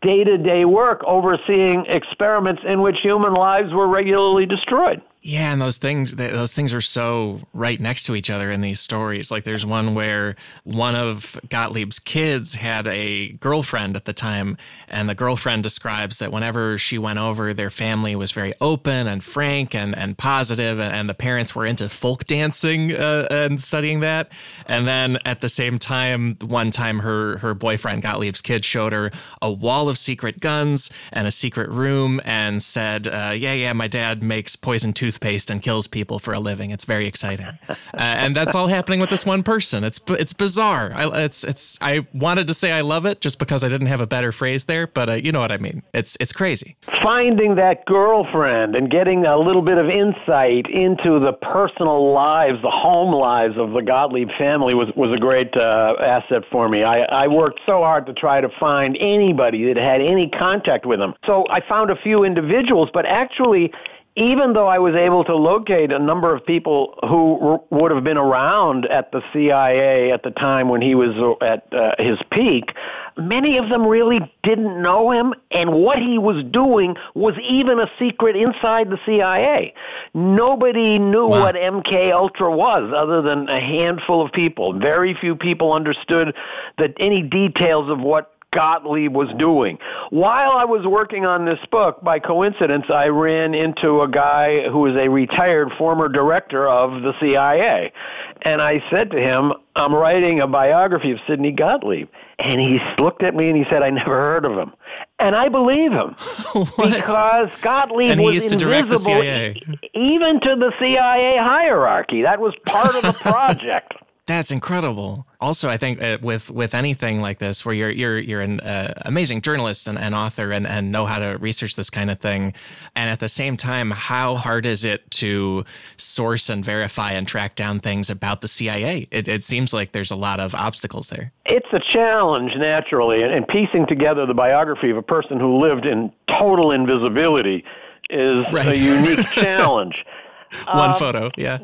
day to day work overseeing experiments in which human lives were regularly destroyed. Yeah, and those things those things are so right next to each other in these stories. Like there's one where one of Gottlieb's kids had a girlfriend at the time, and the girlfriend describes that whenever she went over, their family was very open and frank and and positive, and, and the parents were into folk dancing uh, and studying that. And then at the same time, one time her her boyfriend Gottlieb's kid showed her a wall of secret guns and a secret room, and said, uh, "Yeah, yeah, my dad makes poison tooth." Toothpaste and kills people for a living. It's very exciting, uh, and that's all happening with this one person. It's it's bizarre. I, it's it's. I wanted to say I love it just because I didn't have a better phrase there, but uh, you know what I mean. It's it's crazy. Finding that girlfriend and getting a little bit of insight into the personal lives, the home lives of the Gottlieb family was was a great uh, asset for me. I I worked so hard to try to find anybody that had any contact with them. So I found a few individuals, but actually even though I was able to locate a number of people who would have been around at the CIA at the time when he was at uh, his peak, many of them really didn't know him, and what he was doing was even a secret inside the CIA. Nobody knew wow. what MK Ultra was, other than a handful of people. Very few people understood that any details of what Gottlieb was doing. While I was working on this book, by coincidence, I ran into a guy who was a retired former director of the CIA. And I said to him, I'm writing a biography of Sidney Gottlieb. And he looked at me and he said, I never heard of him. And I believe him. because Gottlieb and was used to invisible even to the CIA hierarchy. That was part of the project. That's incredible. Also, I think uh, with with anything like this, where you're you're you're an uh, amazing journalist and, and author and, and know how to research this kind of thing, and at the same time, how hard is it to source and verify and track down things about the CIA? It, it seems like there's a lot of obstacles there. It's a challenge, naturally, and, and piecing together the biography of a person who lived in total invisibility is right. a unique challenge. One um, photo, yeah.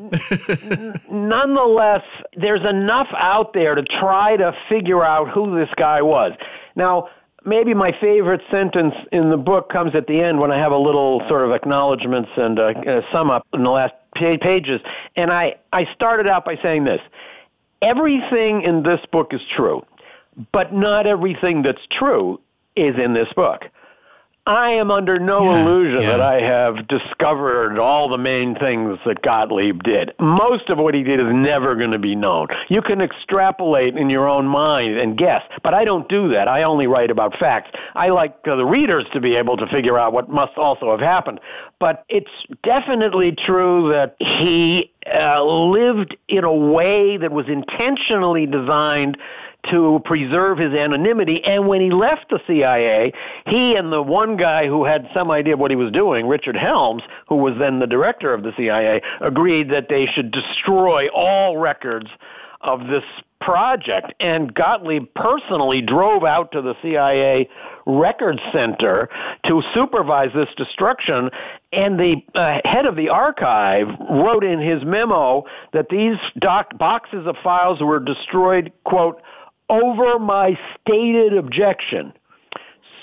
nonetheless, there's enough out there to try to figure out who this guy was. Now, maybe my favorite sentence in the book comes at the end when I have a little sort of acknowledgments and a, uh, sum up in the last pages. And I, I started out by saying this everything in this book is true, but not everything that's true is in this book. I am under no yeah, illusion yeah. that I have discovered all the main things that Gottlieb did. Most of what he did is never going to be known. You can extrapolate in your own mind and guess, but I don't do that. I only write about facts. I like uh, the readers to be able to figure out what must also have happened. But it's definitely true that he uh, lived in a way that was intentionally designed to preserve his anonymity. And when he left the CIA, he and the one guy who had some idea of what he was doing, Richard Helms, who was then the director of the CIA, agreed that they should destroy all records of this project. And Gottlieb personally drove out to the CIA record center to supervise this destruction. And the uh, head of the archive wrote in his memo that these doc- boxes of files were destroyed, quote, over my stated objection.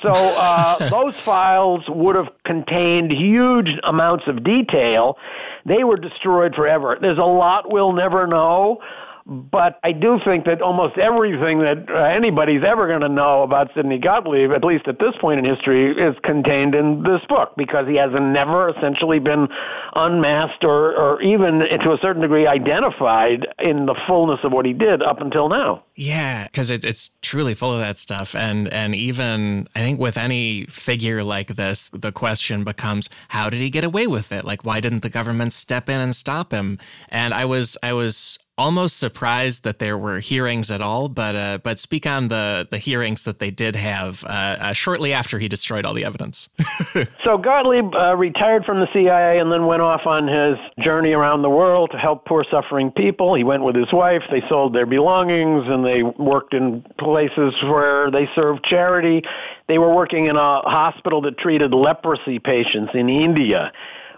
So uh, those files would have contained huge amounts of detail. They were destroyed forever. There's a lot we'll never know. But I do think that almost everything that uh, anybody's ever going to know about Sidney Gottlieb, at least at this point in history, is contained in this book because he has never essentially been unmasked or, or even to a certain degree identified in the fullness of what he did up until now. Yeah, because it, it's truly full of that stuff, and and even I think with any figure like this, the question becomes, how did he get away with it? Like, why didn't the government step in and stop him? And I was I was almost surprised that there were hearings at all, but uh, but speak on the the hearings that they did have uh, uh, shortly after he destroyed all the evidence. so Gottlieb uh, retired from the CIA and then went off on his journey around the world to help poor suffering people. He went with his wife. They sold their belongings and they worked in places where they served charity. They were working in a hospital that treated leprosy patients in India.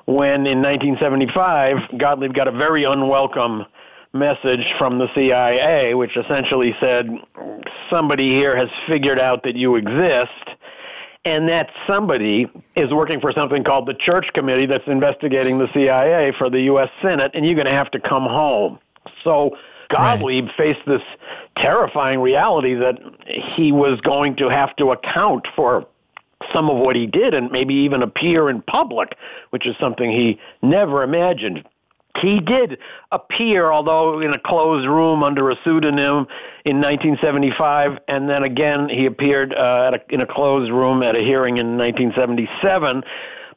When in 1975, Gottlieb got a very unwelcome message from the CIA, which essentially said somebody here has figured out that you exist. And that somebody is working for something called the Church Committee that's investigating the CIA for the U.S. Senate, and you're going to have to come home. So Gottlieb right. faced this terrifying reality that he was going to have to account for some of what he did and maybe even appear in public, which is something he never imagined. He did appear, although in a closed room under a pseudonym in 1975, and then again he appeared uh, a, in a closed room at a hearing in 1977.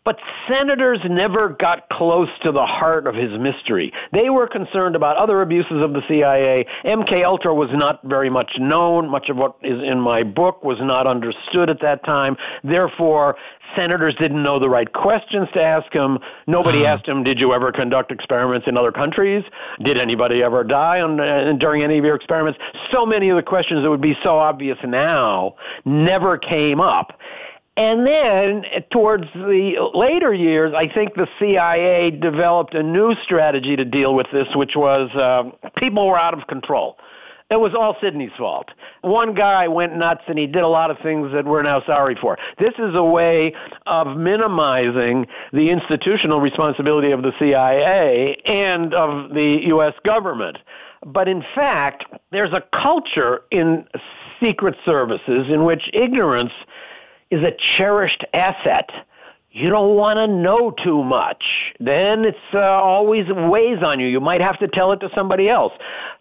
But senators never got close to the heart of his mystery. They were concerned about other abuses of the CIA. MK Ultra was not very much known. Much of what is in my book was not understood at that time. Therefore, senators didn't know the right questions to ask him. Nobody asked him, "Did you ever conduct experiments in other countries? Did anybody ever die on, uh, during any of your experiments?" So many of the questions that would be so obvious now never came up. And then towards the later years, I think the CIA developed a new strategy to deal with this, which was uh, people were out of control. It was all Sidney's fault. One guy went nuts and he did a lot of things that we're now sorry for. This is a way of minimizing the institutional responsibility of the CIA and of the U.S. government. But in fact, there's a culture in secret services in which ignorance is a cherished asset. You don't want to know too much. Then it's uh, always weighs on you. You might have to tell it to somebody else.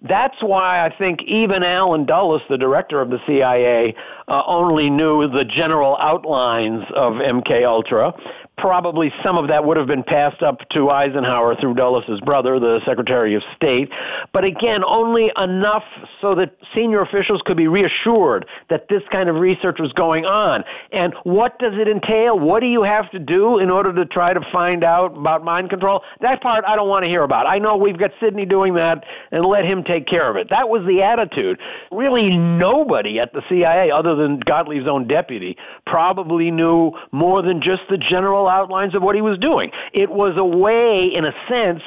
That's why I think even Allen Dulles, the director of the CIA, uh, only knew the general outlines of MK Ultra probably some of that would have been passed up to Eisenhower through Dulles's brother, the Secretary of State. But again, only enough so that senior officials could be reassured that this kind of research was going on. And what does it entail? What do you have to do in order to try to find out about mind control? That part I don't want to hear about. I know we've got Sidney doing that and let him take care of it. That was the attitude. Really nobody at the CIA other than Gottlieb's own deputy probably knew more than just the general outlines of what he was doing. It was a way, in a sense,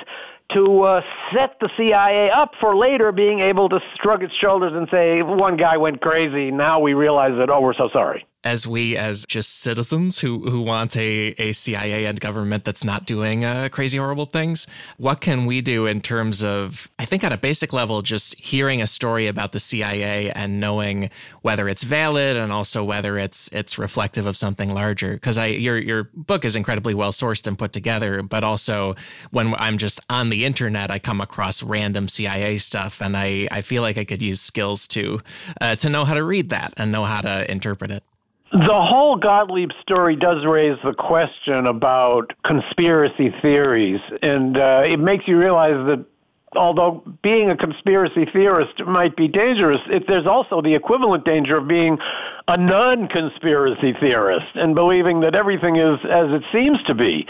to uh, set the CIA up for later being able to shrug its shoulders and say, one guy went crazy. Now we realize that, oh, we're so sorry as we as just citizens who who want a, a CIA and government that's not doing uh, crazy horrible things what can we do in terms of I think at a basic level just hearing a story about the CIA and knowing whether it's valid and also whether it's it's reflective of something larger? Because I your your book is incredibly well sourced and put together but also when I'm just on the internet I come across random CIA stuff and I I feel like I could use skills to uh, to know how to read that and know how to interpret it the whole Gottlieb story does raise the question about conspiracy theories, and uh, it makes you realize that although being a conspiracy theorist might be dangerous, if there's also the equivalent danger of being a non-conspiracy theorist and believing that everything is as it seems to be.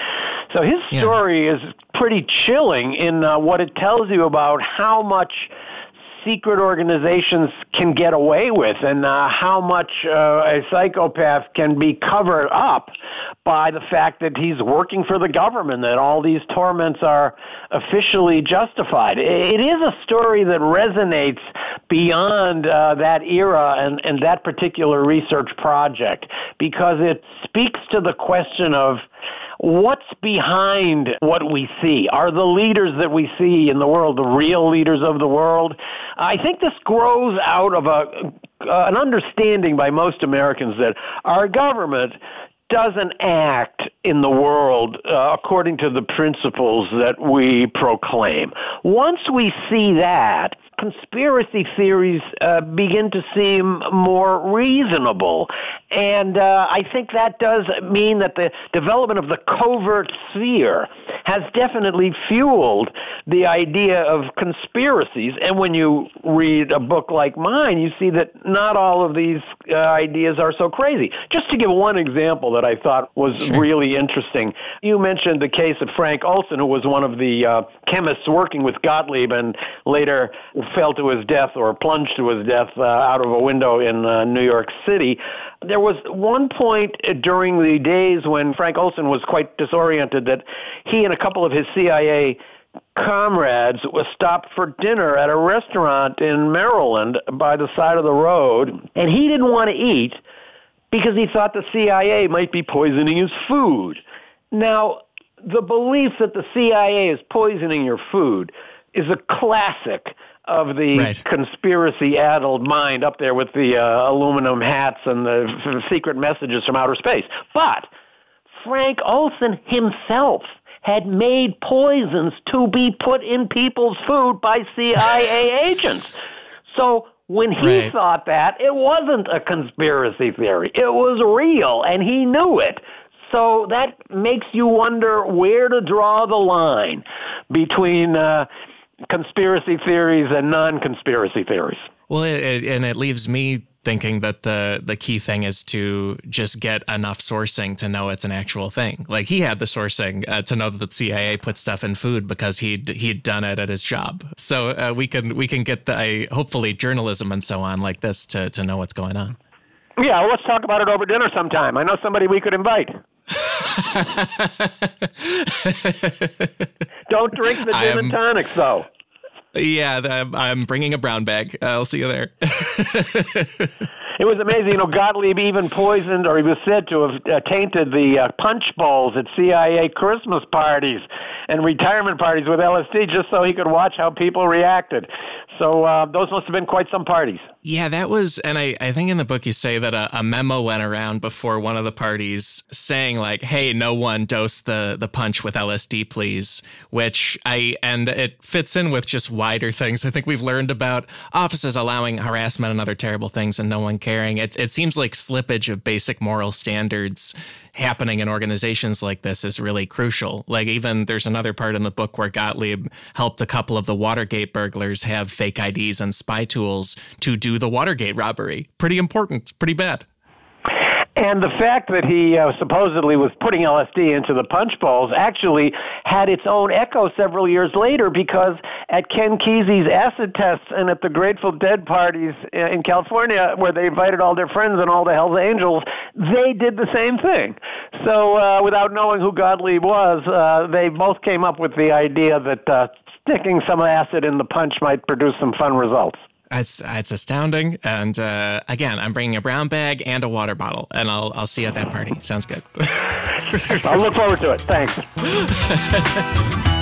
So his story yeah. is pretty chilling in uh, what it tells you about how much secret organizations can get away with and uh, how much uh, a psychopath can be covered up by the fact that he's working for the government, that all these torments are officially justified. It is a story that resonates beyond uh, that era and, and that particular research project because it speaks to the question of what's behind what we see? Are the leaders that we see in the world the real leaders of the world? I think this grows out of a, uh, an understanding by most Americans that our government doesn't act in the world uh, according to the principles that we proclaim. Once we see that, conspiracy theories uh, begin to seem more reasonable. And uh, I think that does mean that the development of the covert sphere has definitely fueled the idea of conspiracies. And when you read a book like mine, you see that not all of these uh, ideas are so crazy. Just to give one example that I thought was sure. really interesting, you mentioned the case of Frank Olson, who was one of the uh, chemists working with Gottlieb and later fell to his death or plunged to his death uh, out of a window in uh, New York City. There was one point during the days when Frank Olson was quite disoriented that he and a couple of his CIA comrades was stopped for dinner at a restaurant in Maryland by the side of the road, and he didn't want to eat because he thought the CIA might be poisoning his food. Now, the belief that the CIA is poisoning your food is a classic of the right. conspiracy-addled mind up there with the uh, aluminum hats and the, the secret messages from outer space. But Frank Olson himself had made poisons to be put in people's food by CIA agents. So when he right. thought that, it wasn't a conspiracy theory. It was real, and he knew it. So that makes you wonder where to draw the line between uh, conspiracy theories and non-conspiracy theories. Well, it, it, and it leaves me thinking that the the key thing is to just get enough sourcing to know it's an actual thing. Like he had the sourcing uh, to know that the CIA put stuff in food because he'd he'd done it at his job. So uh, we can we can get the uh, hopefully journalism and so on like this to to know what's going on. Yeah, well, let's talk about it over dinner sometime. I know somebody we could invite. Don't drink the gin and tonics, though. Yeah, I'm, I'm bringing a brown bag. I'll see you there. it was amazing. You know, Gottlieb even poisoned, or he was said to have uh, tainted the uh, punch bowls at CIA Christmas parties and retirement parties with LSD just so he could watch how people reacted. So uh, those must have been quite some parties. Yeah, that was, and I, I think in the book you say that a, a, memo went around before one of the parties saying like, "Hey, no one dose the the punch with LSD, please." Which I and it fits in with just wider things. I think we've learned about offices allowing harassment and other terrible things, and no one caring. It it seems like slippage of basic moral standards happening in organizations like this is really crucial. Like even there's another part in the book where Gottlieb helped a couple of the Watergate burglars have fake IDs and spy tools to do the Watergate robbery. Pretty important, pretty bad. And the fact that he uh, supposedly was putting LSD into the punch bowls actually had its own echo several years later because at Ken Kesey's acid tests and at the Grateful Dead parties in California where they invited all their friends and all the Hells Angels, they did the same thing. So uh, without knowing who Gottlieb was, uh, they both came up with the idea that uh, sticking some acid in the punch might produce some fun results. It's it's astounding, and uh, again, I'm bringing a brown bag and a water bottle, and I'll I'll see you at that party. Sounds good. I'll look forward to it. Thanks.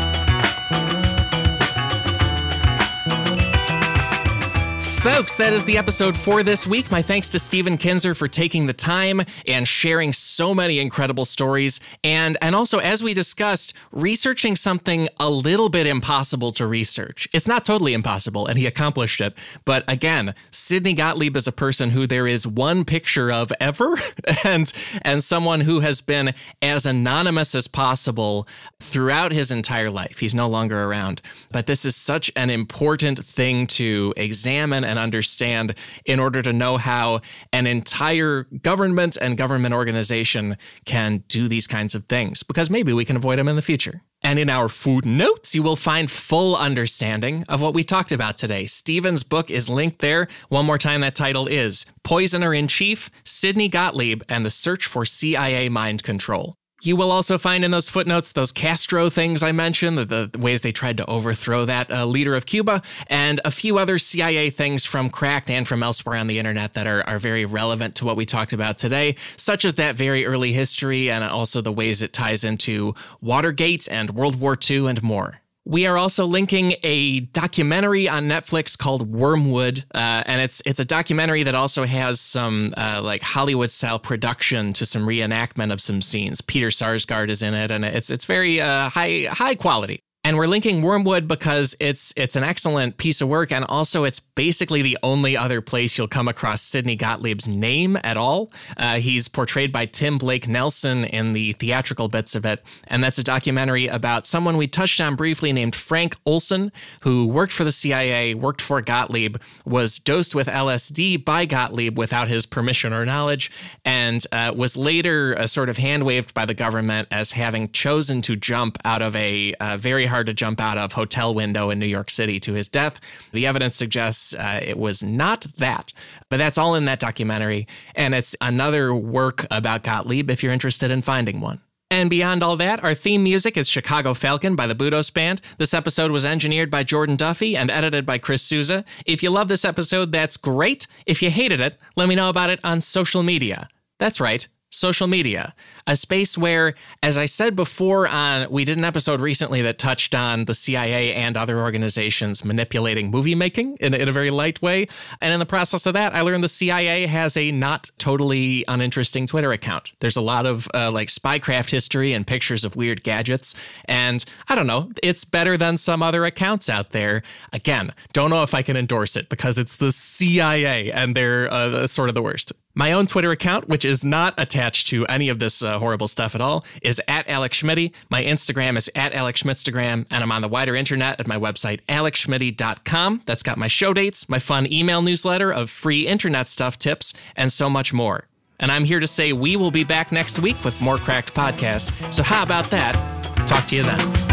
Folks, that is the episode for this week. My thanks to Stephen Kinzer for taking the time and sharing so many incredible stories. And, and also, as we discussed, researching something a little bit impossible to research. It's not totally impossible, and he accomplished it. But again, Sidney Gottlieb is a person who there is one picture of ever, and, and someone who has been as anonymous as possible throughout his entire life. He's no longer around. But this is such an important thing to examine and understand in order to know how an entire government and government organization can do these kinds of things, because maybe we can avoid them in the future. And in our footnotes, you will find full understanding of what we talked about today. Stephen's book is linked there. One more time, that title is Poisoner in Chief Sidney Gottlieb and the Search for CIA Mind Control. You will also find in those footnotes those Castro things I mentioned, the, the ways they tried to overthrow that uh, leader of Cuba, and a few other CIA things from Cracked and from elsewhere on the internet that are, are very relevant to what we talked about today, such as that very early history and also the ways it ties into Watergate and World War II and more. We are also linking a documentary on Netflix called Wormwood, uh, and it's it's a documentary that also has some uh, like Hollywood style production to some reenactment of some scenes. Peter Sarsgaard is in it, and it's it's very uh, high high quality. And we're linking Wormwood because it's it's an excellent piece of work, and also it's basically the only other place you'll come across Sidney Gottlieb's name at all. Uh, he's portrayed by Tim Blake Nelson in the theatrical bits of it, and that's a documentary about someone we touched on briefly named Frank Olson, who worked for the CIA, worked for Gottlieb, was dosed with LSD by Gottlieb without his permission or knowledge, and uh, was later uh, sort of hand waved by the government as having chosen to jump out of a very hard to jump out of hotel window in New York City to his death. The evidence suggests uh, it was not that, but that's all in that documentary. And it's another work about Gottlieb if you're interested in finding one. And beyond all that, our theme music is Chicago Falcon by the Budos Band. This episode was engineered by Jordan Duffy and edited by Chris Souza. If you love this episode, that's great. If you hated it, let me know about it on social media. That's right, social media a space where, as I said before, on we did an episode recently that touched on the CIA and other organizations manipulating movie making in, in a very light way. And in the process of that, I learned the CIA has a not totally uninteresting Twitter account. There's a lot of uh, like spycraft history and pictures of weird gadgets. And I don't know, it's better than some other accounts out there. Again, don't know if I can endorse it because it's the CIA and they're uh, sort of the worst. My own Twitter account, which is not attached to any of this uh, horrible stuff at all, is at Alex Schmitty. My Instagram is at Alex Schmitstagram, and I'm on the wider internet at my website, alexschmitty.com. That's got my show dates, my fun email newsletter of free internet stuff tips, and so much more. And I'm here to say we will be back next week with more Cracked Podcast. So, how about that? Talk to you then.